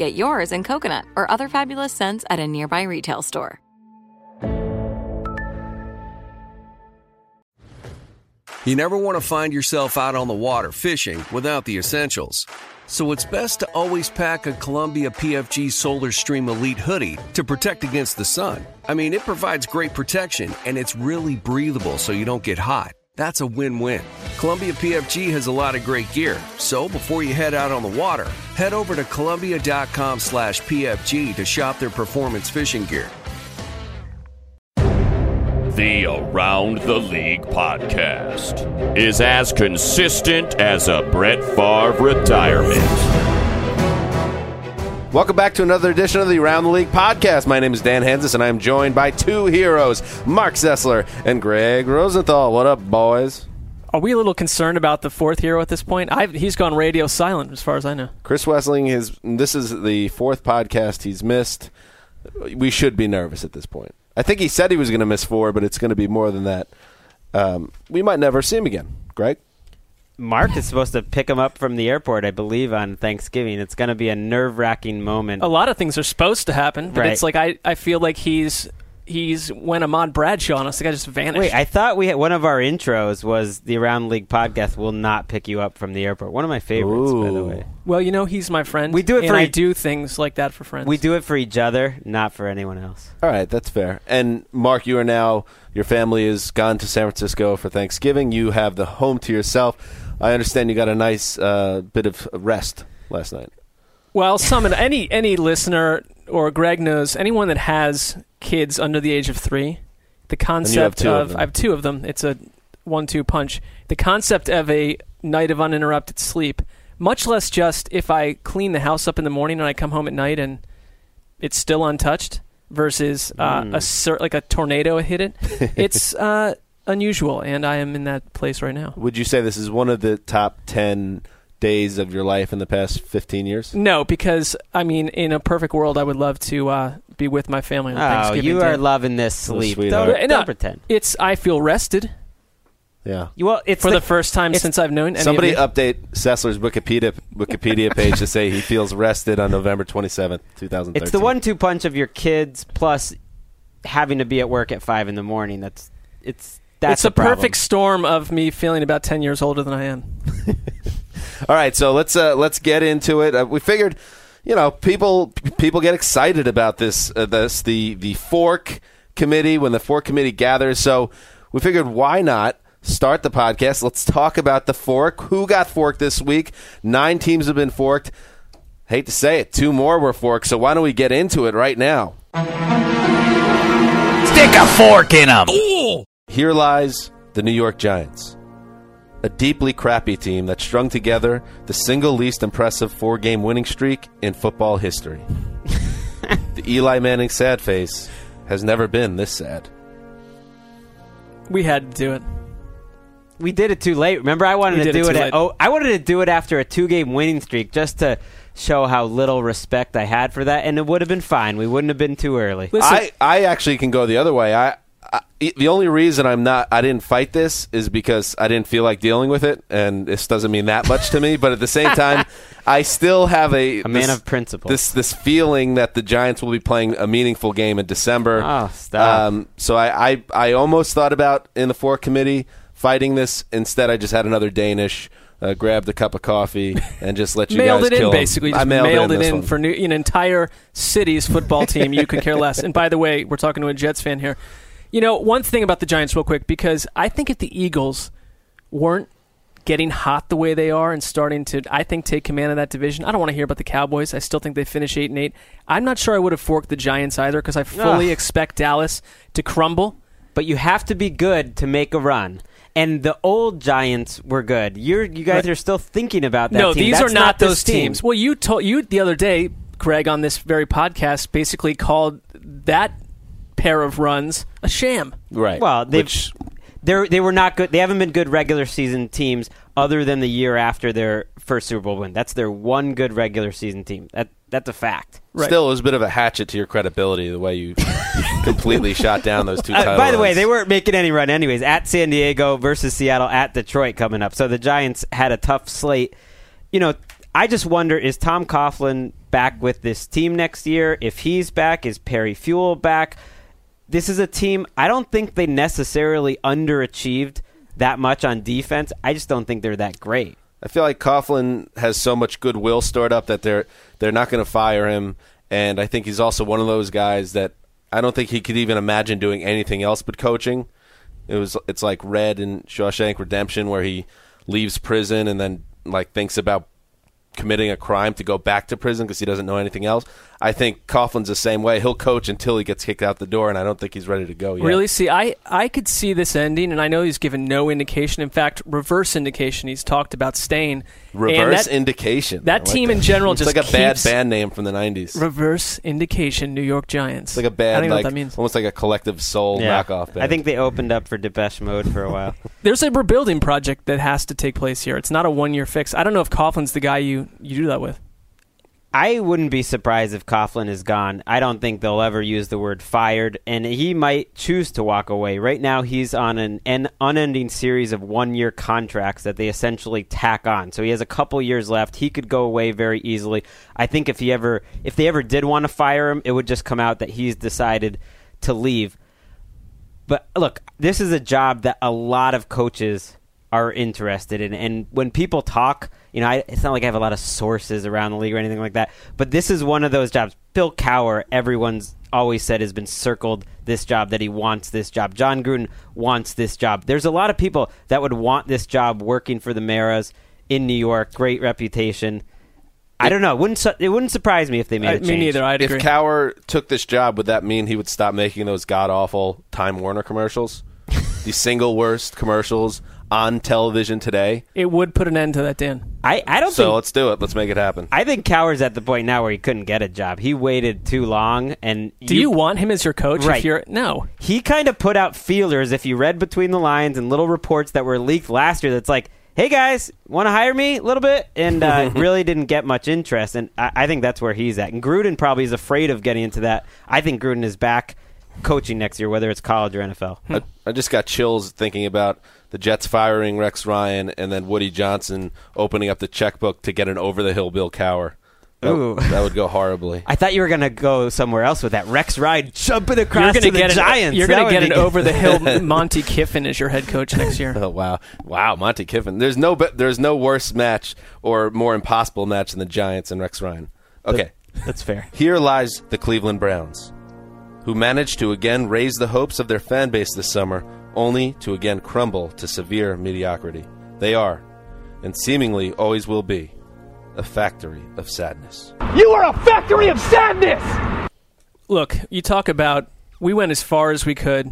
Get yours in coconut or other fabulous scents at a nearby retail store. You never want to find yourself out on the water fishing without the essentials. So it's best to always pack a Columbia PFG Solar Stream Elite hoodie to protect against the sun. I mean, it provides great protection and it's really breathable so you don't get hot. That's a win-win. Columbia PFG has a lot of great gear, so before you head out on the water, head over to Columbia.com slash PFG to shop their performance fishing gear. The Around the League podcast is as consistent as a Brett Favre retirement. Welcome back to another edition of the Around the League podcast. My name is Dan Hanzus, and I'm joined by two heroes, Marc Sessler and Gregg Rosenthal. What up, boys? Are we a little concerned about the fourth hero at this point? I've, he's gone radio silent, as far as I know. Chris Wesseling is. This is the fourth podcast he's missed. We should be nervous at this point. I think he said he was going to miss four, but it's going to be more than that. Um, we might never see him again. Greg? Mark is supposed to pick him up from the airport, I believe, on Thanksgiving. It's going to be a nerve wracking moment. A lot of things are supposed to happen, but Right. it's like I, I feel like he's he's when Ahmad Bradshaw on us. The guy just vanished. Wait, I thought we had, one of our intros was the Around League podcast will not pick you up from the airport. One of my favorites, by the way. well, you know, he's my friend. We do it and for I do things like that for friends. We do it for each other, not for anyone else. All right, that's fair. And Mark, you are now your family is gone to San Francisco for Thanksgiving. You have the home to yourself. I understand you got a nice uh, bit of rest last night. Well, some any any listener or Greg knows anyone that has kids under the age of three, the concept of of. I have two of them. It's a one-two punch. The concept of a night of uninterrupted sleep, much less just if I clean the house up in the morning and I come home at night and it's still untouched, versus uh, Hmm. a like a tornado hit it. it's uh, unusual, and I am in that place right now. Would you say this is one of the top 10 days of your life in the past 15 years? No, because I mean, in a perfect world, I would love to uh, be with my family on Oh, Thanksgiving. you Day. are loving this sleep. sweetheart. Don't, don't no. pretend. It's I feel rested Yeah. You- Well, it's for the, the, first time it's- since I've known. Any Somebody of you. update Sessler's Wikipedia Wikipedia page to say he feels rested on November 27th, 2013. it's the one-two punch of your kids plus having to be at work at five in the morning. That's it's that's it's a the perfect storm of me feeling about ten years older than I am. All right, so let's uh, let's get into it. Uh, we figured, you know, people people get excited about this uh, this the the fork committee when the fork committee gathers. So we figured, why not start the podcast? Let's talk about the fork. Who got forked this week? Nine teams have been forked. Hate to say it, two more were forked. So why don't we get into it right now? Stick a fork in them. Here lies the New York Giants, a deeply crappy team that strung together the single least impressive four game winning streak in football history. the Eli Manning sad face has never been this sad. We had to do it. we did it too late. Remember, I wanted We to did it do it. At, oh, I wanted to do it after a two-game winning streak, just to show how little respect I had for that, and it would have been fine. We wouldn't have been too early. Listen, I, I actually can go the other way. I, I the only reason I'm not I didn't fight this is because I didn't feel like dealing with it, and this doesn't mean that much to me. But at the same time, I still have a A man this- of principle. This this feeling that the Giants will be playing a meaningful game in December. Oh, stop. Um, so I, I I almost thought about in the fork committee fighting this. Instead, I just had another Danish uh, grabbed a cup of coffee and just let you mailed guys it kill in 'em. basically. I Just mailed, mailed, in it in for new, an entire city's football team. You could care less. And by the way, we're talking to a Jets fan here. You know, one thing about the Giants, real quick, because I think if the Eagles weren't getting hot the way they are and starting to, I think, take command of that division. I don't want to hear about the Cowboys. I still think they finish eight and eight. I'm not sure I would have forked the Giants either because I fully Ugh. expect Dallas to crumble. but you have to be good to make a run. And the old Giants were good. You're you guys Right. are still thinking about that. no, team. these That's are not, this those team. teams. Well, you told you the other day, Greg, on this very podcast, basically called that pair of runs a sham. right. Well, they Which they they were not good. They haven't been good regular season teams other than the year after their first Super Bowl win. That's their one good regular season team. That that's a fact. Right. still it was a bit of a hatchet to your credibility the way you completely shot down those two. Uh, title by the way, they weren't making any run anyways. At San Diego versus Seattle, at Detroit coming up. So the Giants had a tough slate. You know, I just wonder is Tom Coughlin back with this team next year? If he's back, is Perry Fewell back? This is a team. I don't think they necessarily underachieved that much on defense. I just don't think they're that great. I feel like Coughlin has so much goodwill stored up that they're they're not going to fire him, and I think he's also one of those guys that I don't think he could even imagine doing anything else but coaching. It was it's like Red in Shawshank Redemption where he leaves prison and then like thinks about committing a crime to go back to prison because he doesn't know anything else. I think Coughlin's the same way. He'll coach until he gets kicked out the door, and I don't think he's ready to go yet. Really? See, I, I could see this ending, and I know he's given no indication. In fact, reverse indication. He's talked about staying. And Reverse that, indication. that like team in general it's just like a bad band name from the '90s. Reverse indication, New York Giants. It's like a I bad, don't know like what that means. almost like a collective soul knockoff band. I think they opened up for Depeche Mode for a while. There's a rebuilding project that has to take place here. It's not a one year fix. I don't know if Coughlin's the guy you, you do that with. I wouldn't be surprised if Coughlin is gone. I don't think they'll ever use the word fired, and he might choose to walk away. Right now, he's on an, an unending series of one year contracts that they essentially tack on. So he has a couple years left. He could go away very easily. I think if he ever, if they ever did want to fire him, it would just come out that he's decided to leave. But look, this is a job that a lot of coaches are interested in. And when people talk, you know, I, it's not like I have a lot of sources around the league or anything like that. But this is one of those jobs. Bill Cowher, everyone's always said has been circled this job that he wants this job. Jon Gruden wants this job. There's a lot of people that would want this job working for the Maras in New York. Great reputation. I don't know. It wouldn't su- it wouldn't surprise me if they made I, a me change. neither. I'd if agree. Cowher took this job, would that mean he would stop making those god awful Time Warner commercials? the single worst commercials on television today. it would put an end to that, Dan. I, I don't So think let's do it. Let's make it happen. I think Cowher's at the point now where he couldn't get a job. He waited too long, and Do you, want him as your coach? Right. If you're no, he kind of put out feelers. If you read between the lines and little reports that were leaked last year, that's like, "Hey guys, want to hire me a little bit?" And uh, really didn't get much interest. And I, I think that's where he's at. And Gruden probably is afraid of getting into that. I think Gruden is back coaching next year, whether it's college or NFL. I, I just got chills thinking about the Jets firing Rex Ryan and then Woody Johnson opening up the checkbook to get an over the hill Bill Cowher. That, Ooh. that would go horribly. I thought you were gonna go somewhere else with that. Rex Ryan jumping across you're across going to to the get Giants. You're going to get an over the hill Monte Kiffin as your head coach next year. Oh wow, wow, Monte Kiffin. There's no, be- there's no worse match or more impossible match than the Giants and Rex Ryan. Okay, That's fair. Here lies the Cleveland Browns, who managed to again raise the hopes of their fan base this summer, only to again crumble to severe mediocrity. They are, and seemingly always will be, a factory of sadness. You are a factory of sadness! Look, you talk about we went as far as we could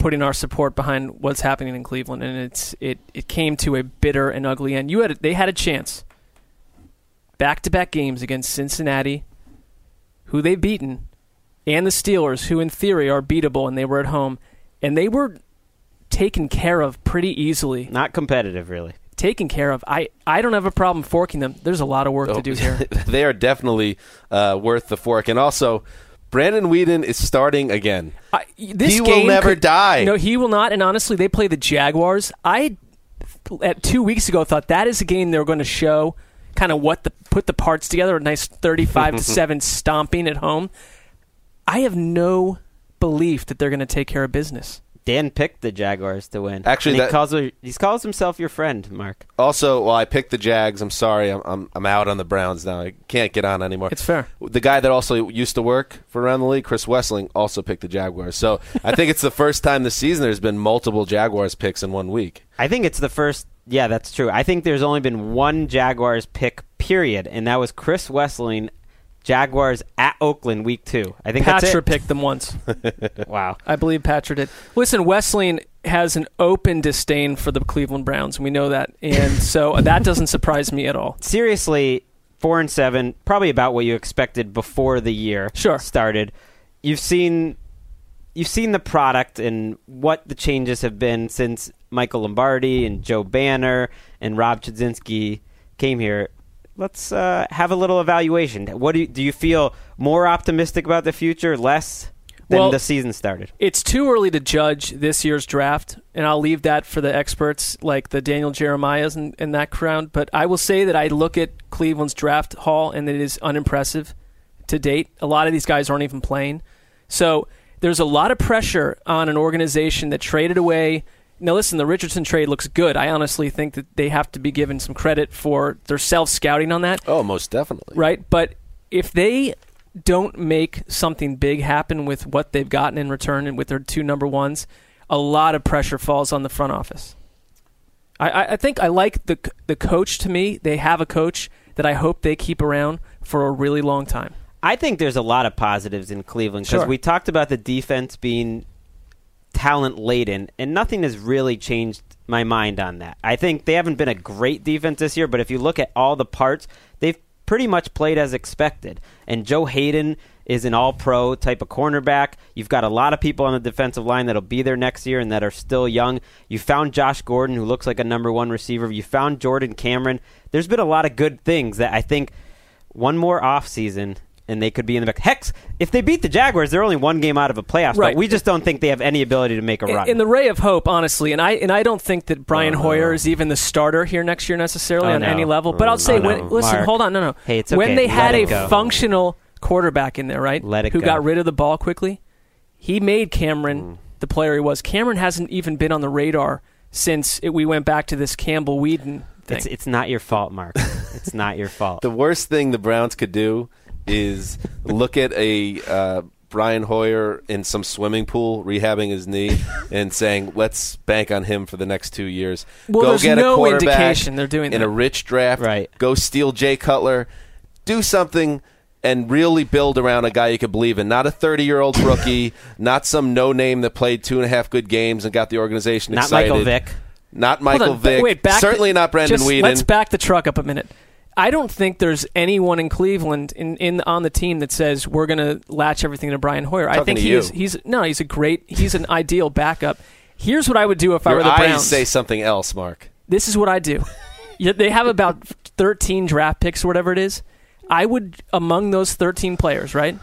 putting our support behind what's happening in Cleveland and it's it, it came to a bitter and ugly end. You had they had a chance. Back-to-back games against Cincinnati, who they've beaten, and the Steelers, who in theory are beatable and they were at home, and they were taken care of pretty easily. Not competitive, really. Taken care of. I, I don't have a problem forking them. There's a lot of work Oh, to do here. they are definitely uh, worth the fork. And also, Brandon Weeden is starting again. I, this He will never could- die. No, he will not. And honestly, they play the Jaguars. I at two weeks ago thought that is a game they were going to show kind of what the put the parts together. A nice thirty-five to seven stomping at home. I have no belief that they're going to take care of business. Dan picked the Jaguars to win. Actually, he that- calls he calls himself your friend, Mark. Also, well, I picked the Jags. I'm sorry, I'm, I'm I'm out on the Browns now. I can't get on anymore. It's fair. The guy that also used to work for around the league, Chris Wesseling, also picked the Jaguars. So I think it's the first time this season there's been multiple Jaguars picks in one week. I think it's the first. Yeah, that's true. I think there's only been one Jaguars pick, period, and that was Chris Wesseling, Jaguars at Oakland, week two. I think Patra that's picked them once. Wow. I believe Patra did. Listen, Wesseling has an open disdain for the Cleveland Browns, we know that, and so that doesn't surprise me at all. seriously, four and seven, probably about what you expected before the year Sure. started. You've seen you've seen the product and what the changes have been since Michael Lombardi and Joe Banner and Rob Chudzinski came here. Let's uh, have a little evaluation. What do you, do you feel more optimistic about the future, less than Well- the season started? It's too early to judge this year's draft, and I'll leave that for the experts like the Daniel Jeremiahs and, and that crowd. But I will say that I look at Cleveland's draft haul, and it is unimpressive to date. A lot of these guys aren't even playing. So there's a lot of pressure on an organization that traded away. Now, listen, the Richardson trade looks good. I honestly think that they have to be given some credit for their self scouting on that Oh, most definitely. right? But if they don't make something big happen with what they've gotten in return and with their two number ones, a lot of pressure falls on the front office. I, I, I think I like the the coach. To me, they have a coach that I hope they keep around for a really long time. I think there's a lot of positives in Cleveland because Sure. we talked about the defense being talent laden, and nothing has really changed my mind on that. I think they haven't been a great defense this year, but if you look at all the parts, they've pretty much played as expected. And Joe Haden is an all pro type of cornerback. You've got a lot of people on the defensive line that'll be there next year and that are still young. You found Josh Gordon, who looks like a number one receiver. You found Jordan Cameron. There's been a lot of good things that I think one more offseason and they could be in the back. Hex, if they beat the Jaguars, they're only one game out of a playoff spot. Right. We just don't think they have any ability to make a run. In the ray of hope, honestly, and I and I don't think that Brian Hoyer is even the starter here next year necessarily Oh, on no. any level. But I'll say, Oh, no. when, listen, Mark. hold on, no, no. Hey, it's When okay. they had a go. functional quarterback in there, right? Let it who go. got rid of the ball quickly, he made Cameron Mm. the player he was. Cameron hasn't even been on the radar since it, we went back to this Campbell Weeden thing. it's, it's not your fault, Mark. it's not your fault. The worst thing the Browns could do is look at a uh, Brian Hoyer in some swimming pool rehabbing his knee and saying, "Let's bank on him for the next two years." Well, Go there's get no a quarterback indication they're doing in that. a rich draft. Right. Go steal Jay Cutler. Do something. And really build around a guy you could believe in, not a thirty-year-old rookie, not some no-name that played two and a half good games and got the organization not excited. Not Michael Vick. Not Michael on, Vick. Wait, back Certainly the- not Brandon just, Weeden. Let's back the truck up a minute. I don't think there's anyone in Cleveland in, in on the team that says we're going to latch everything to Brian Hoyer. I think to he you. is. He's no, he's a great. He's an ideal backup. Here's what I would do if I were the eyes Browns. say something else, Mark. this is what I do. They have about 13 draft picks or whatever it is. I would, among those 13 players, right,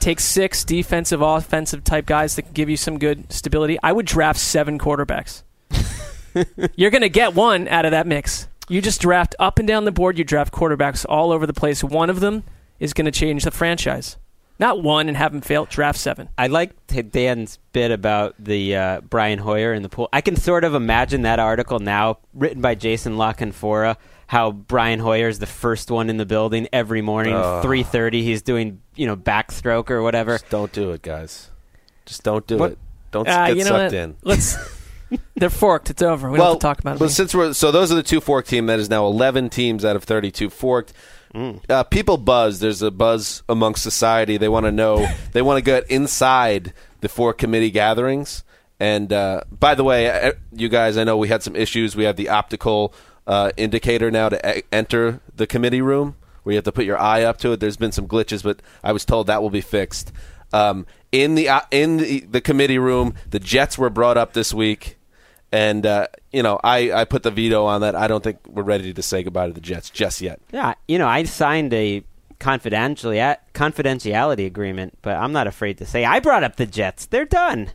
take six defensive, offensive type guys that can give you some good stability. I would draft seven quarterbacks. You're going to get one out of that mix. You just draft up and down the board. You draft quarterbacks all over the place. One of them is going to change the franchise. Not one and have them fail. Draft seven. I like Dan's bit about the uh, Brian Hoyer in the pool. I can sort of imagine that article now, written by Jason La Canfora, how Brian Hoyer is the first one in the building every morning, three thirty. He's doing you know backstroke or whatever. Just don't do it, guys. Just don't do What- it. Don't Ah, get you know sucked what? in. Let's. They're forked. It's over. We don't have to talk about it. But since we're so those are the two forked team. That is now eleven teams out of thirty-two forked. Mm. Uh, people buzz. There's a buzz amongst society. They want to know. they want to get inside the fork committee gatherings. And uh, by the way, uh, you guys, I know we had some issues. We have the optical uh, indicator now to e- enter the committee room, where you have to put your eye up to it. There's been some glitches, but I was told that will be fixed. Um, in the uh, in the, the committee room, the Jets were brought up this week. And uh, you know, I, I put the veto on that. I don't think we're ready to say goodbye to the Jets just yet. Yeah, you know, I signed a confidentially confidentiality agreement, but I'm not afraid to say I brought up the Jets. They're done.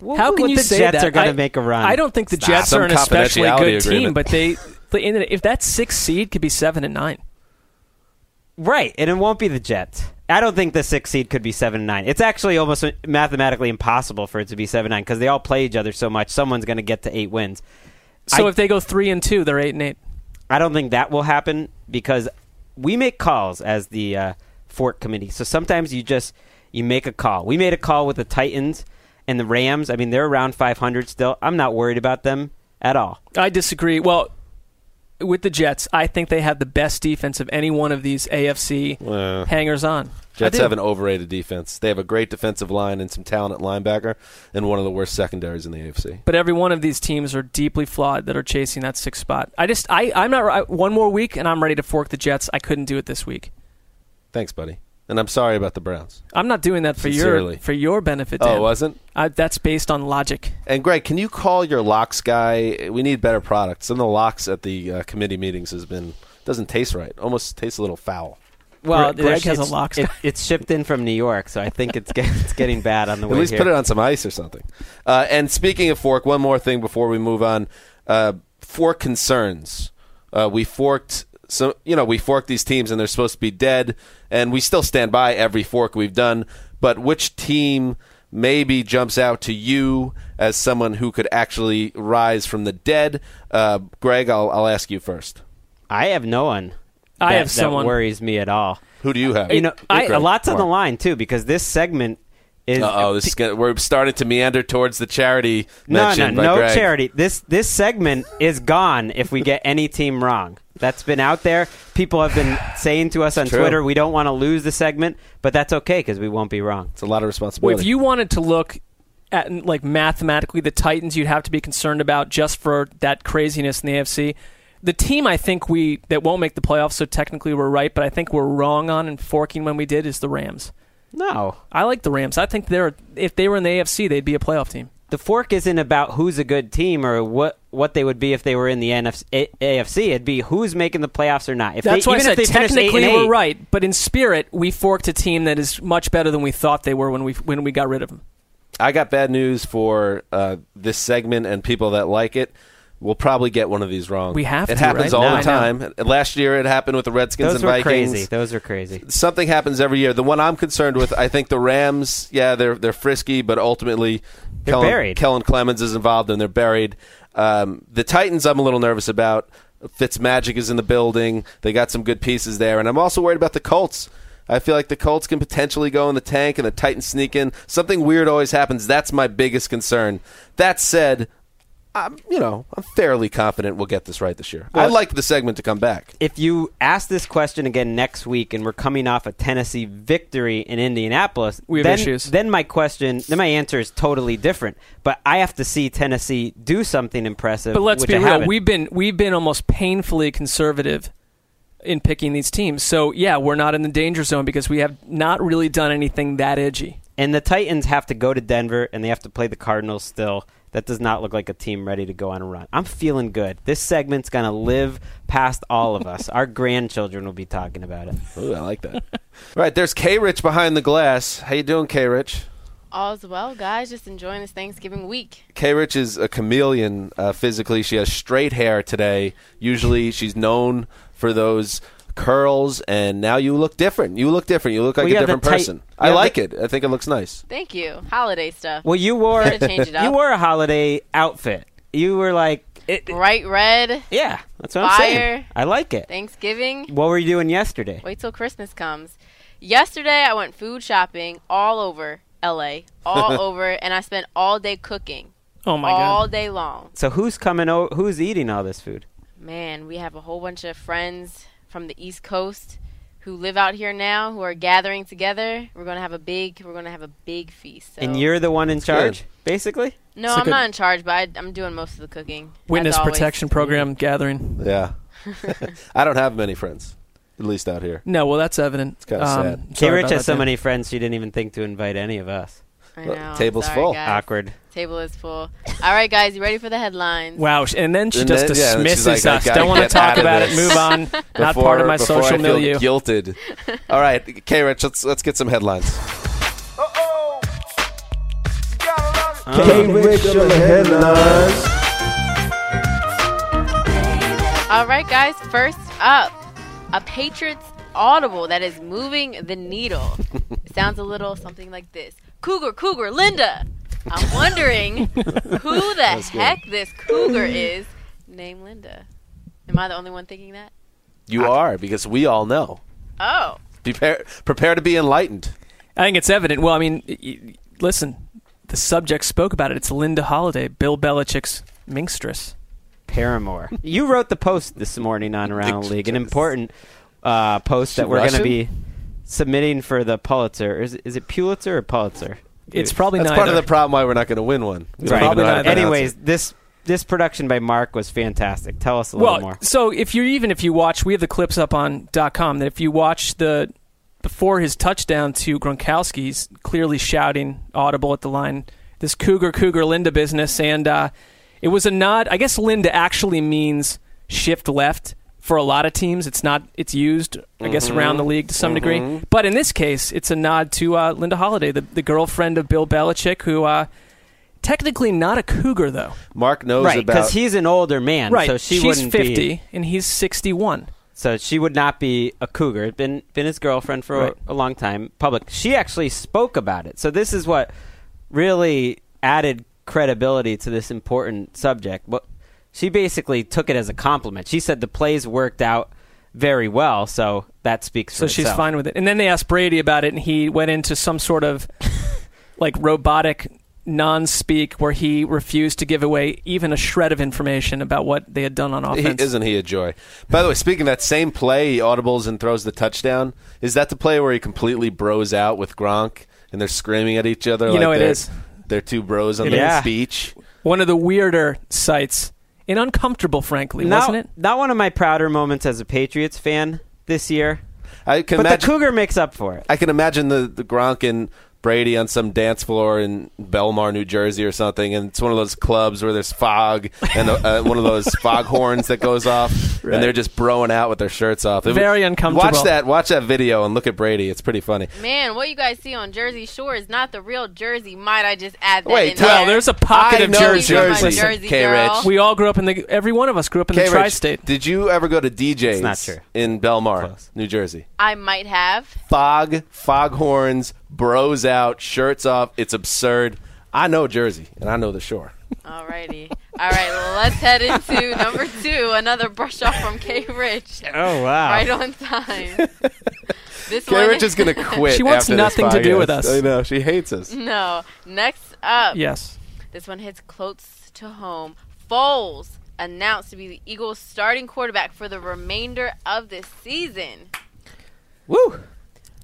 Well, How can you the say Jets that? are going to make a run? I don't think the Stop. Jets Some are an especially confidentiality good team, but they, if that sixth seed could be seven and nine. Right, and it won't be the Jets. I don't think the six seed could be seven and nine. It's actually almost mathematically impossible for it to be seven nine because they all play each other so much. Someone's going to get to eight wins. So I- if they go three and two, they're eight and eight. I don't think that will happen because we make calls as the uh, fork committee. So sometimes you just you make a call. We made a call with the Titans and the Rams. I mean, they're around 500 still. I'm not worried about them at all. I disagree. Well, with the Jets, I think they have the best defense of any one of these AFC Uh, hangers on. Jets have an overrated defense. They have a great defensive line and some talent at linebacker, and one of the worst secondaries in the AFC. but every one of these teams are deeply flawed that are chasing that sixth spot. I just, I, I'm not. I, one more week, and I'm ready to fork the Jets. I couldn't do it this week. Thanks, buddy. And I'm sorry about the Browns. I'm not doing that for Sincerely. your for your benefit. Oh, it wasn't? I, that's based on logic. And Greg, can you call your lox guy? We need better products. Some of the lox at the uh, committee meetings has been doesn't taste right. Almost tastes a little foul. Well, Greg it's- has a lox it- guy. it's shipped in from New York, so I think it's, get, it's getting bad on the way. At least here. put it on some ice or something. Uh, and speaking of fork, one more thing before we move on. Uh, fork concerns. Uh, we forked some. You know, we forked these teams, and they're supposed to be dead. And we still stand by every fork we've done. But which team maybe jumps out to you as someone who could actually rise from the dead? Uh, Greg, I'll, I'll ask you first. I have no one. I that- have someone- that worries me at all. Who do you have? You know, I, a lot's on the line too because this segment is. Uh-oh, this is gonna, we're starting to meander towards the charity no, no, by no Greg. charity. This this segment is gone if we get any team wrong. That's been out there. People have been saying to us on True. Twitter, we don't want to lose the segment, but that's okay because we won't be wrong. It's a lot of Well, responsibility. if you wanted to look at like mathematically the Titans, you'd have to be concerned about just for that craziness in the AFC. The team I think we that won't make the playoffs, so technically we're right, but I think we're wrong on and forking when we did is the Rams. No, I like the Rams. I think they're if they were in the AFC, they'd be a playoff team. the fork isn't about who's a good team or what what they would be if they were in the NFC, A- AFC. It'd be who's making the playoffs or not. If That's they, why I said if they finish eight technically we're right, but in spirit we forked a team that is much better than we thought they were when we when we got rid of them. I got bad news for uh, this segment and people that like it. We'll probably get one of these wrong. We have It to, happens right? all No, the time. Last year, it happened with the Redskins those and were Vikings. crazy. Those are crazy. Something happens every year. The one I'm concerned with, I think the Rams. Yeah, they're they're frisky, but ultimately, They're Kellen, buried. Kellen Clemens is involved and they're buried. Um, the Titans, I'm a little nervous about. Fitzmagic is in the building. They got some good pieces there, and I'm also worried about the Colts. I feel like the Colts can potentially go in the tank and the Titans sneak in. Something weird always happens. That's my biggest concern. That said, I'm you know I'm fairly confident we'll get this right this year. I'd like the segment to come back. if you ask this question again next week and we're coming off a Tennessee victory in Indianapolis, We have then, issues. then my question, then my answer is totally different. But I have to see Tennessee do something impressive. But let's which be I real. haven't. We've been we've been almost painfully conservative in picking these teams. So yeah, we're not in the danger zone because we have not really done anything that edgy. and the Titans have to go to Denver and they have to play the Cardinals still. That does not look like a team ready to go on a run. I'm feeling good. This segment's going to live past all of us. Our grandchildren will be talking about it. Ooh, I like that. All right, there's K Rich behind the glass. How you doing, K Rich? All's well, guys. Just enjoying this Thanksgiving week. K Rich is a chameleon uh, physically. She has straight hair today. Usually she's known for those curls, and now you look different. You look different. You look like Well, you a different tight- person. I like the- it. I think it looks nice. Thank you. Holiday stuff. Well, you wore it up. you wore a holiday outfit. You were like, it, Bright red, yeah, that's what I'm Fire. saying. I like it. Thanksgiving. What were you doing yesterday? Wait till Christmas comes. Yesterday, I went food shopping all over LA, all over, and I spent all day cooking, Oh my all god. All day long. So who's coming? O- who's eating all this food? Man, we have a whole bunch of friends from the East Coast who live out here now who are gathering together. We're gonna have a big. We're gonna have a big feast. So. And you're the one in good. charge, basically. no, It's a I'm not in charge, but I, I'm doing most of the cooking. Witness protection program gathering. Yeah. I don't have many friends, at least out here. No, well that's evident. It's kinda um, sad. K. Rich has so many friends she didn't even think to invite any of us. I Well, know. table's Sorry, full. guys. Awkward. Table is full. All right, guys, you ready for the headlines? Wow, and then she And just then- yeah, and she's dismisses like, I us. gotta Don't want to get talk of about it. this. Move on. Not Before- part of my before social I feel milieu. Guilted. All right, K. Rich, let's let's get some headlines. Uh-oh. K Richards. All right, guys. First up, a Patriots audible that is moving the needle. it sounds a little something like this Cougar, Cougar, Linda. I'm wondering who the heck this cougar is named Linda. Am I the only one thinking that? You are because we all know. Oh. Prepare, prepare to be enlightened. I think it's evident. Well, I mean, y- y- listen, the subject spoke about it. It's Linda Holliday, Bill Belichick's minstress. Paramore. you wrote the post this morning on Around the League, an important uh, post that we're going to be submitting for the Pulitzer. Is, is it Pulitzer or Pulitzer? It's probably That's neither. part of the problem why we're not going to win one. We Right. even know how to pronounce Anyways, this this production by Mark was fantastic. Tell us a little more. so if you even if you watch, we have the clips up on .com. That if you watch the before his touchdown to Gronkowski, he's clearly shouting audible at the line, "This Cougar Cougar Linda business," and uh, it was a nod. I guess Linda actually means shift left. For a lot of teams, it's not. It's used, I guess, around the league to some degree. But in this case, it's a nod to uh, Linda Holliday, the, the girlfriend of Bill Belichick, who uh, technically not a cougar though. Mark knows Right, about. because he's an older man, Right. so she She's wouldn't 50 be. and he's 61. So she would not be a cougar. Been been his girlfriend for Right. a, a long time. Public. She actually spoke about it. So this is what really added credibility to this important subject. But she basically took it as a compliment. She said the plays worked out very well. So that speaks for So she's itself. fine with it. And then they asked Brady about it and he went into some sort of like robotic non-speak where he refused to give away even a shred of information about what they had done on He, offense. isn't he a joy? By the way, speaking of that same play, he audibles and throws the touchdown. Is that the play where he completely bros out with Gronk and they're screaming at each other? You like know it they're. They're two bros on It the is. beach. One of the weirder sights and uncomfortable frankly, not, wasn't it? Not one of my prouder moments as a Patriots fan this year. I can But imagine. the cougar makes up for it. I can imagine the, the Gronk and Brady on some dance floor in Belmar, New Jersey, or something, and it's one of those clubs where there's fog and uh, one of those fog horns that goes off, and they're just broing out with their shirts off. It- Very uncomfortable. Watch that. Watch that video and look at Brady. It's pretty funny. Man, what you guys see on Jersey Shore is not the real Jersey. Might I just add that Wait, in tell- there? Well, there's a pocket I of Jersey. Jersey, Listen, Jersey K. girl. Rich. We all grew up in the every one of us grew up in the K. Rich, tri-state. Did you ever go to DJ's not true. in Belmar, Close. New Jersey? I might have. Fog, fog horns, bros out, shirts off. It's absurd. I know Jersey, and I know the shore. Alrighty. All right, well, let's head into number two. Another brush off from K. Rich. Oh wow! Right on time. this K. one Rich is going to quit. She wants after this nothing to do with us. I know. She hates us. No. Next up. Yes. This one hits close to home. Foles announced to be the Eagles' starting quarterback for the remainder of this season. Woo!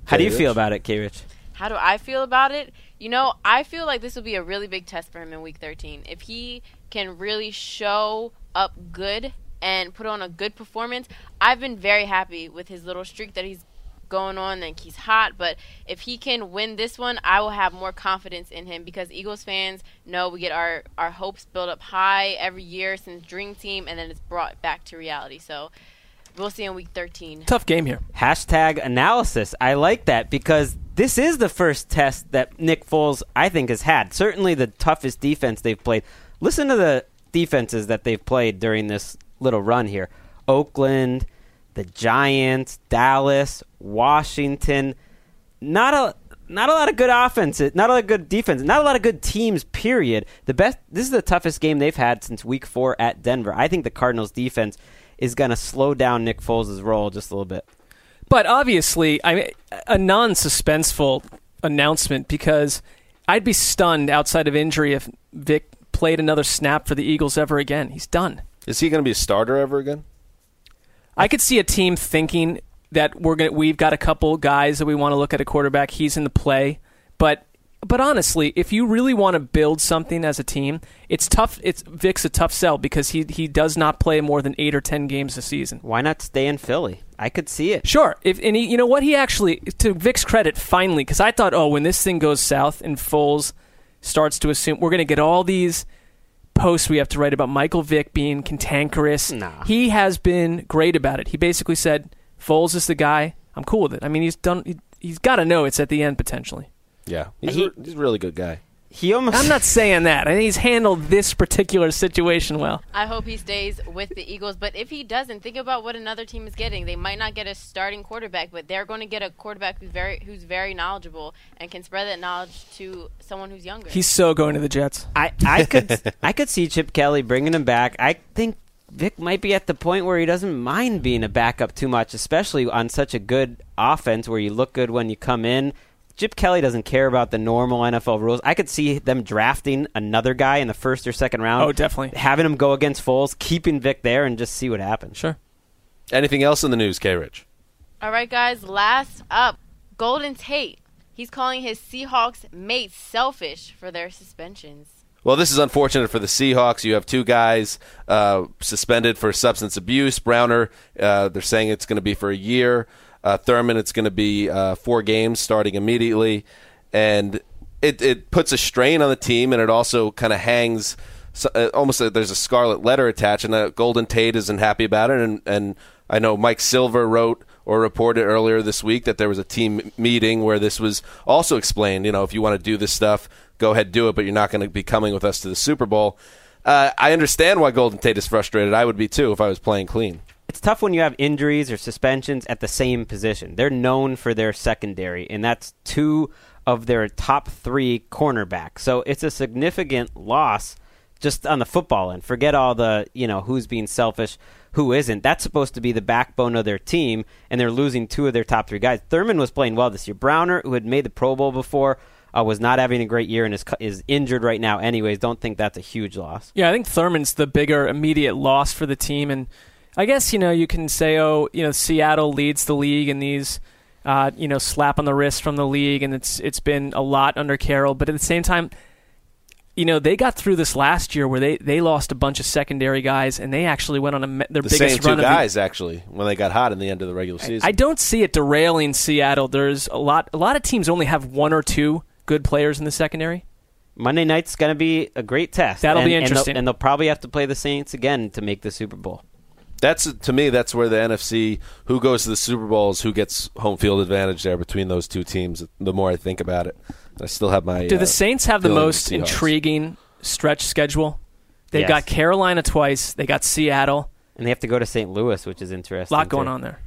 How do you K. feel about it, K. Rich? How do I feel about it? You know, I feel like this will be a really big test for him in week 13. If he can really show up good and put on a good performance, I've been very happy with his little streak that he's going on and he's hot, but if he can win this one, I will have more confidence in him because Eagles fans know we get our our hopes built up high every year since Dream Team and then it's brought back to reality. So, we'll see in week 13. Tough game here. Hashtag analysis. I like that because this is the first test that Nick Foles, I think, has had. Certainly the toughest defense they've played. Listen to the defenses that they've played during this little run here Oakland, the Giants, Dallas, Washington. Not a. Not a lot of good offenses, not a lot of good defense, not a lot of good teams. Period. The best. This is the toughest game they've had since Week Four at Denver. I think the Cardinals' defense is going to slow down Nick Foles' roll just a little bit. But obviously, I mean, a non-suspenseful announcement because I'd be stunned outside of injury if Vick played another snap for the Eagles ever again. He's done. Is he going to be a starter ever again? I could see a team thinking that we're going to we've got a couple guys that we want to look at a quarterback. He's in the play, but but honestly, if you really want to build something as a team, it's tough. It's Vick's a tough sell because he he does not play more than eight or ten games a season. Why not stay in Philly? I could see it. Sure. If and he, you know what he actually to Vick's credit finally because I thought oh when this thing goes south and Foles starts to assume we're going to get all these posts we have to write about Michael Vick being cantankerous. Nah. He has been great about it. He basically said Foles is the guy. I'm cool with it. I mean he's done. He, he's got to know it's at the end potentially. Yeah, he's, He- a, he's a really good guy. He almost. I'm not saying that. I think he's handled this particular situation well. I hope he stays with the Eagles. But if he doesn't, think about what another team is getting. They might not get a starting quarterback, but they're going to get a quarterback who's very who's very knowledgeable and can spread that knowledge to someone who's younger. He's so going to the Jets. I, I could I could see Chip Kelly bringing him back. I think Vick might be at the point where he doesn't mind being a backup too much, especially on such a good offense where you look good when you come in. Chip Kelly doesn't care about the normal NFL rules. I could see them drafting another guy in the first or second round. Oh, definitely. Having him go against Foles, keeping Vick there, and just see what happens. Sure. Anything else in the news, K. Rich? All right, guys. Last up, Golden Tate. He's calling his Seahawks mates selfish for their suspensions. Well, this is unfortunate for the Seahawks. You have two guys uh, suspended for substance abuse. Browner, uh, they're saying it's going to be for a year. Uh, Thurmond, it's going to be uh, four games starting immediately, and it it puts a strain on the team, and it also kind of hangs. So, uh, almost uh there's a scarlet letter attached, and uh, Golden Tate isn't happy about it. And, and I know Mike Silver wrote or reported earlier this week that there was a team meeting where this was also explained. You know, if you want to do this stuff, go ahead do it, but you're not going to be coming with us to the Super Bowl. Uh, I understand why Golden Tate is frustrated. I would be too if I was playing clean. It's tough when you have injuries or suspensions at the same position. They're known for their secondary, and that's two of their top three cornerbacks. So it's a significant loss just on the football end. Forget all the, you know, who's being selfish, who isn't. That's supposed to be the backbone of their team, and they're losing two of their top three guys. Thurmond was playing well this year. Browner, who had made the Pro Bowl before, uh, was not having a great year and is is injured right now. Anyways, don't think that's a huge loss. Yeah, I think Thurmond's the bigger immediate loss for the team, and I guess you know you can say, oh, you know, Seattle leads the league in these, uh, you know, slap on the wrist from the league, and it's it's been a lot under Carroll. But at the same time, you know, they got through this last year where they, they lost a bunch of secondary guys, and they actually went on a their the biggest same two run guys actually when they got hot in the end of the regular season. I don't see it derailing Seattle. There's a lot a lot of teams only have one or two good players in the secondary. Monday night's going to be a great test. That'll and, be and they'll- interesting. and they'll probably have to play the Saints again to make the Super Bowl. That's to me. That's where the NFC, who goes to the Super Bowls, who gets home field advantage there between those two teams. The more I think about it, I still have my. Do uh, the Saints have the most with Seahawks. intriguing stretch schedule? They've Yes. got Carolina twice. They got Seattle. And they have to go to St. Louis, which is interesting. A lot going too. on there.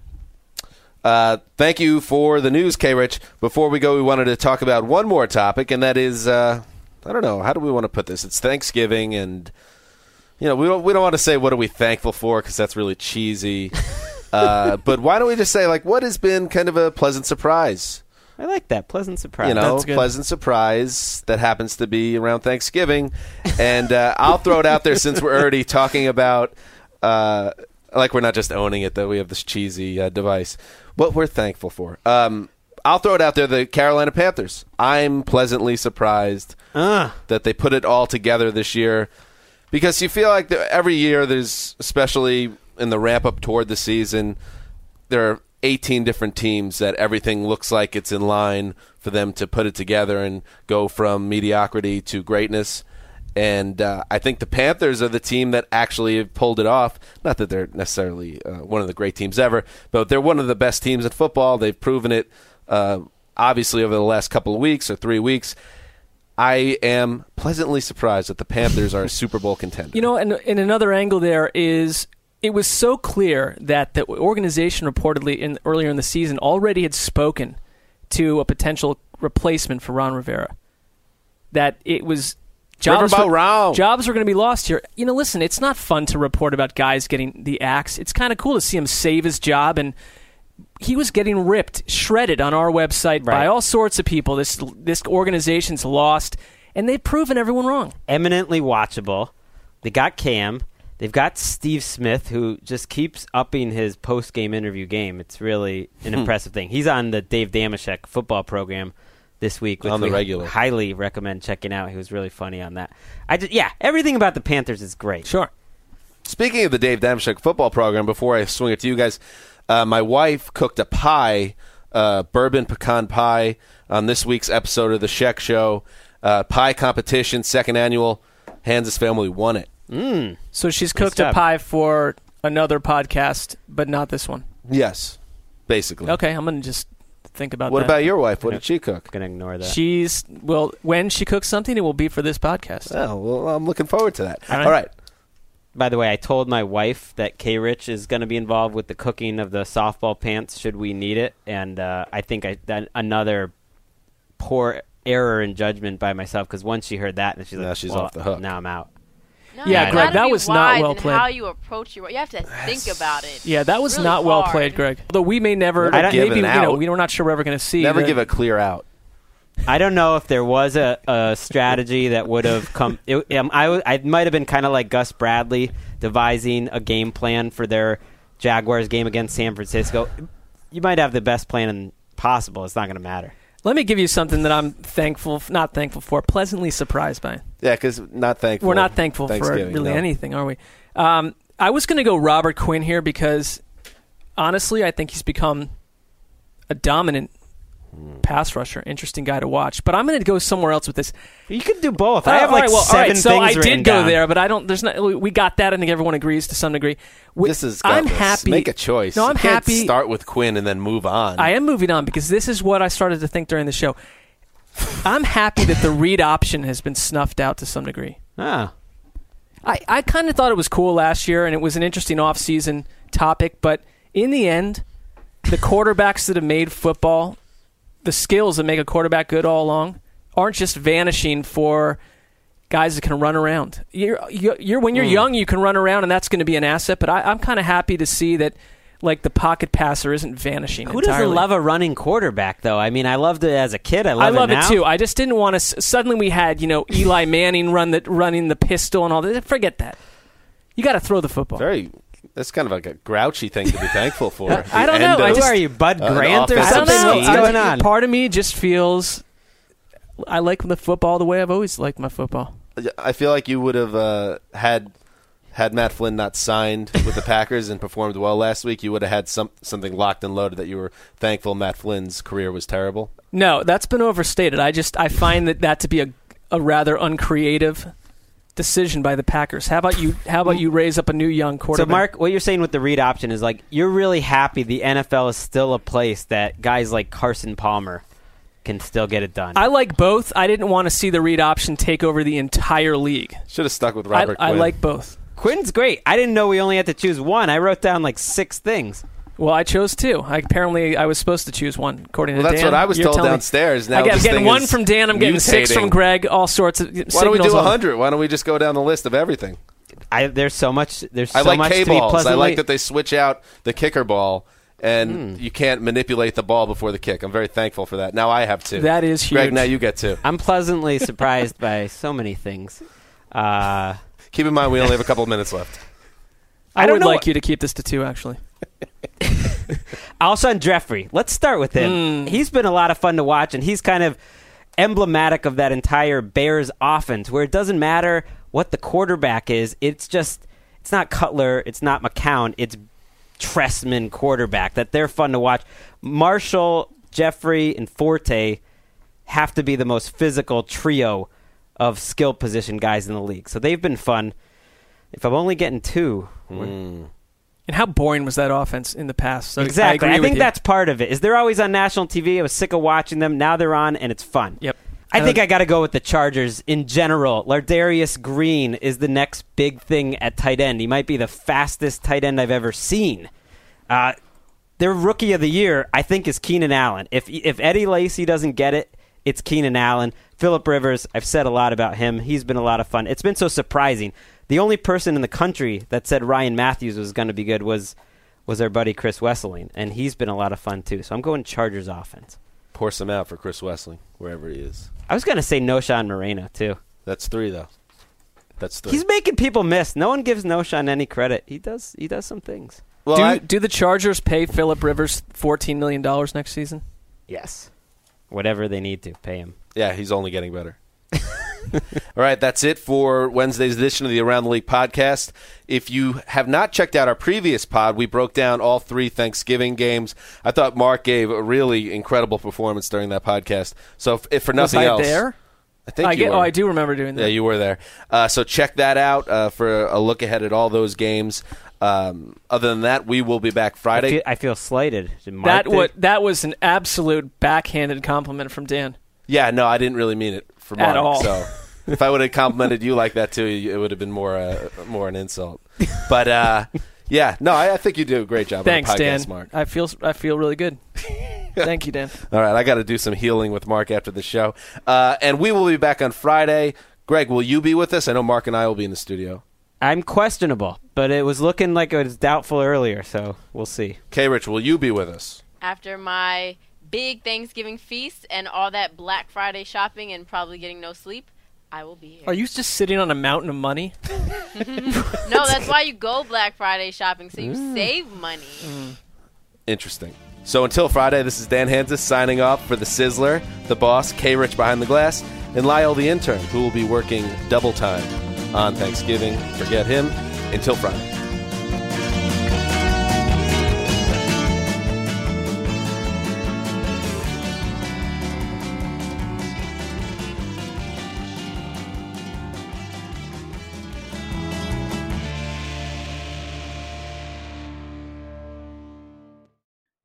Uh, thank you for the news, K. Rich. Before we go, we wanted to talk about one more topic, and that is, uh, I don't know, how do we want to put this? It's Thanksgiving, and you know, we don't we don't want to say what are we thankful for because that's really cheesy. uh, but why don't we just say like what has been kind of a pleasant surprise? I like that. Pleasant surprise. you know, That's good. pleasant surprise that happens to be around Thanksgiving. And uh, I'll throw it out there since we're already talking about, uh, like we're not just owning it, though we have this cheesy uh, device. What we're thankful for. Um, I'll throw it out there the Carolina Panthers. I'm pleasantly surprised Uh, that they put it all together this year because you feel like every year there's, especially in the ramp up toward the season, there are 18 different teams that everything looks like it's in line for them to put it together and go from mediocrity to greatness. And uh, I think the Panthers are the team that actually pulled it off. Not that they're necessarily uh, one of the great teams ever, but they're one of the best teams in football. They've proven it, uh, obviously, over the last couple of weeks or three weeks. I am pleasantly surprised that the Panthers are a Super Bowl contender. You know, and, and another angle there is it was so clear that the organization reportedly in earlier in the season already had spoken to a potential replacement for Ron Rivera. That it was jobs were, jobs were going to be lost here. You know, listen, it's not fun to report about guys getting the axe. It's kind of cool to see him save his job and he was getting ripped, shredded on our website by all sorts of people. This this organization's lost, and they've proven everyone wrong. eminently watchable. They got Cam. They've got Steve Smith, who just keeps upping his post game interview game. It's really an Hmm. impressive thing. He's on the Dave Dameshek football program this week. Which On the we regular. Highly recommend checking out. He was really funny on that. I just, yeah, everything about the Panthers is great. Sure. Speaking of the Dave Dameshek football program, before I swing it to you guys, uh, my wife cooked a pie, uh, bourbon pecan pie, on this week's episode of the Sheck Show. Uh, pie competition, second annual. Hans's family won it. So she's cooked a pie for another podcast, but not this one. Yes, basically. Okay, I'm gonna just think about What that. about your wife? What did she cook? Gonna ignore that. She's well. When she cooks something, it will be for this podcast. Oh, well, I'm looking forward to that. All right. All right. By the way, I told my wife that K Rich is going to be involved with the cooking of the softball pants should we need it, and uh, I think I that another poor error in judgment by myself because once she heard that, and she's Now like, she's "Well, off the hook." Now I'm out. No, Yeah, Greg, that was not well in played. How you approach your, you have to think about it. Yeah, that was Really not well hard. played, Greg. Although we may never, Never maybe give you an know, out. we- we're not sure we're ever going to see. Never the- give a clear out. I don't know if there was a, a strategy that would have come. It, um, I, w- I might have been kind of like Gus Bradley devising a game plan for their Jaguars game against San Francisco. You might have the best plan possible. It's not going to matter. Let me give you something that I'm thankful, not thankful for, pleasantly surprised by. Yeah, because not thankful. We're not thankful for really no. anything, are we? Um, I was going to go Robert Quinn here because honestly, I think he's become a dominant. Pass rusher. Interesting guy to watch. But I'm going to go somewhere else with this. You could do both. Uh, I have all like right, well, seven right, so things I did go down. there, but I don't. There's not. We got that. I think everyone agrees to some degree. We- This is. I'm gutless. happy. Make a choice. No, I'm can't happy. Start with Quinn and then move on. I am moving on because this is what I started to think during the show. I'm happy that the read option has been snuffed out to some degree. Ah. I, I kind of thought it was cool last year and it was an interesting offseason topic, but in the end, the quarterbacks that have made football, the skills that make a quarterback good all along, aren't just vanishing for guys that can run around. You're, you're, you're when you're Hmm. young, you can run around, and that's going to be an asset. But I, I'm kind of happy to see that, like the pocket passer isn't vanishing. Who entirely. doesn't love a running quarterback, though? I mean, I loved it as a kid. I love, I love it, it, too. I just didn't want to. S- suddenly, we had you know Eli Manning run the running the pistol and all that. Forget that. You got to throw the football. Very. That's kind of like a grouchy thing to be thankful for. I don't know. I Who just- are you, Bud an Grant or offensive I don't something? know. What's going on? Part of me just feels I like the football the way I've always liked my football. I feel like you would have uh, had had Matt Flynn not signed with the Packers and performed well last week. You would have had some something locked and loaded that you were thankful Matt Flynn's career was terrible. No, that's been overstated. I just I find that that to be a a rather uncreative decision by the Packers. How about you? How about you raise up a new young quarterback? So. Marc, what you're saying with the read option is like you're really happy the NFL is still a place that guys like Carson Palmer can still get it done. I like both. I didn't want to see the read option take over the entire league. Should have stuck with Robert. I Quinn. like both. Quinn's great. I didn't know we only had to choose one. I wrote down like six things. Well, I chose two. I, apparently, I was supposed to choose one. According Well, to that's Dan, what I was You're told telling me- downstairs. Now I get, I'm this getting thing one is from Dan. I'm getting six from Gregg. All sorts of Why don't we do on- hundred? Why don't we just go down the list of everything? I there's so much. There's I so like much K to be balls. I like that they switch out the kicker ball, and Hmm. you can't manipulate the ball before the kick. I'm very thankful for that. Now I have two. That is huge. Gregg, now you get two. I'm pleasantly surprised by so many things. Uh, Keep in mind we only have a couple of minutes left. I, I would know like you to keep this to two. Actually, Alshon Jeffery. Let's start with him. Hmm. He's been a lot of fun to watch, and he's kind of emblematic of that entire Bears offense, where it doesn't matter what the quarterback is. It's just it's not Cutler, it's not McCown, it's Trestman quarterback that they're fun to watch. Marshall, Jeffery, and Forte have to be the most physical trio of skill position guys in the league. So they've been fun. If I'm only getting two, we're- hmm. And how boring was that offense in the past? So Exactly. I, I, think that's part of it. Is they're always on national TV? I was sick of watching them. Now they're on, and it's fun. Yep. I think I- got to go with the Chargers in general. Ladarius Green is the next big thing at tight end. He might be the fastest tight end I've ever seen. Uh, their rookie of the year, I think, is Keenan Allen. If if Eddie Lacy doesn't get it, it's Keenan Allen. Philip Rivers, I've said a lot about him. He's been a lot of fun. It's been so surprising. The only person in the country that said Ryan Mathews was going to be good was was our buddy Chris Wesseling, and he's been a lot of fun too. So I'm going Chargers offense. Pour some out for Chris Wesley, wherever he is. I was going to say Knowshon Moreno too. That's three though. That's three. He's making people miss. No one gives Noshan any credit. He does. He does some things. well, do I- do the Chargers pay Philip Rivers fourteen million dollars next season? Yes. Whatever they need to pay him. Yeah, he's only getting better. All right, that's it for Wednesday's edition of the Around the League podcast. If you have not checked out our previous pod, we broke down all three Thanksgiving games. I thought Marc gave a really incredible performance during that podcast. So, if, if for nothing was I else, there? I think I you get, were. oh, I do remember doing that. Yeah, you were there. Uh, so check that out uh, for a look ahead at all those games. Um, other than that, we will be back I Friday. feel, I feel slighted. That think- what that was an absolute backhanded compliment from Dan. yeah, no, I didn't really mean it for At Marc. all. So if I would have complimented you like that too, it would have been more uh, more an insult. But uh, yeah, no, I, I think you do a great job. Thanks, on the podcast, Dan. Marc. I feel I feel really good. Thank you, Dan. All right, I got to do some healing with Marc after the show, uh, and we will be back on Friday. Gregg, will you be with us? I know Marc and I will be in the studio. I'm questionable, but it was looking like it was doubtful earlier, so we'll see. K. Rich, will you be with us? After my big Thanksgiving feast and all that Black Friday shopping and probably getting no sleep, I will be here. Are you just sitting on a mountain of money? no, that's why you go Black Friday shopping so you Mm. save money. Interesting. So until Friday, this is Dan Hanzus signing off for the Sizzler, the boss, K. Rich behind the glass, and Lyle the intern, who will be working double time on Thanksgiving. Forget him. Until Friday.